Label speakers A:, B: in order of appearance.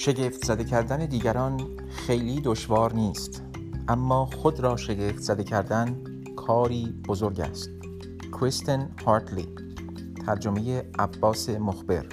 A: شگفت زده کردن دیگران خیلی دشوار نیست. اما خود را شگفت زده کردن کاری بزرگ است. کریستن هارتلی ترجمه عباس مخبر.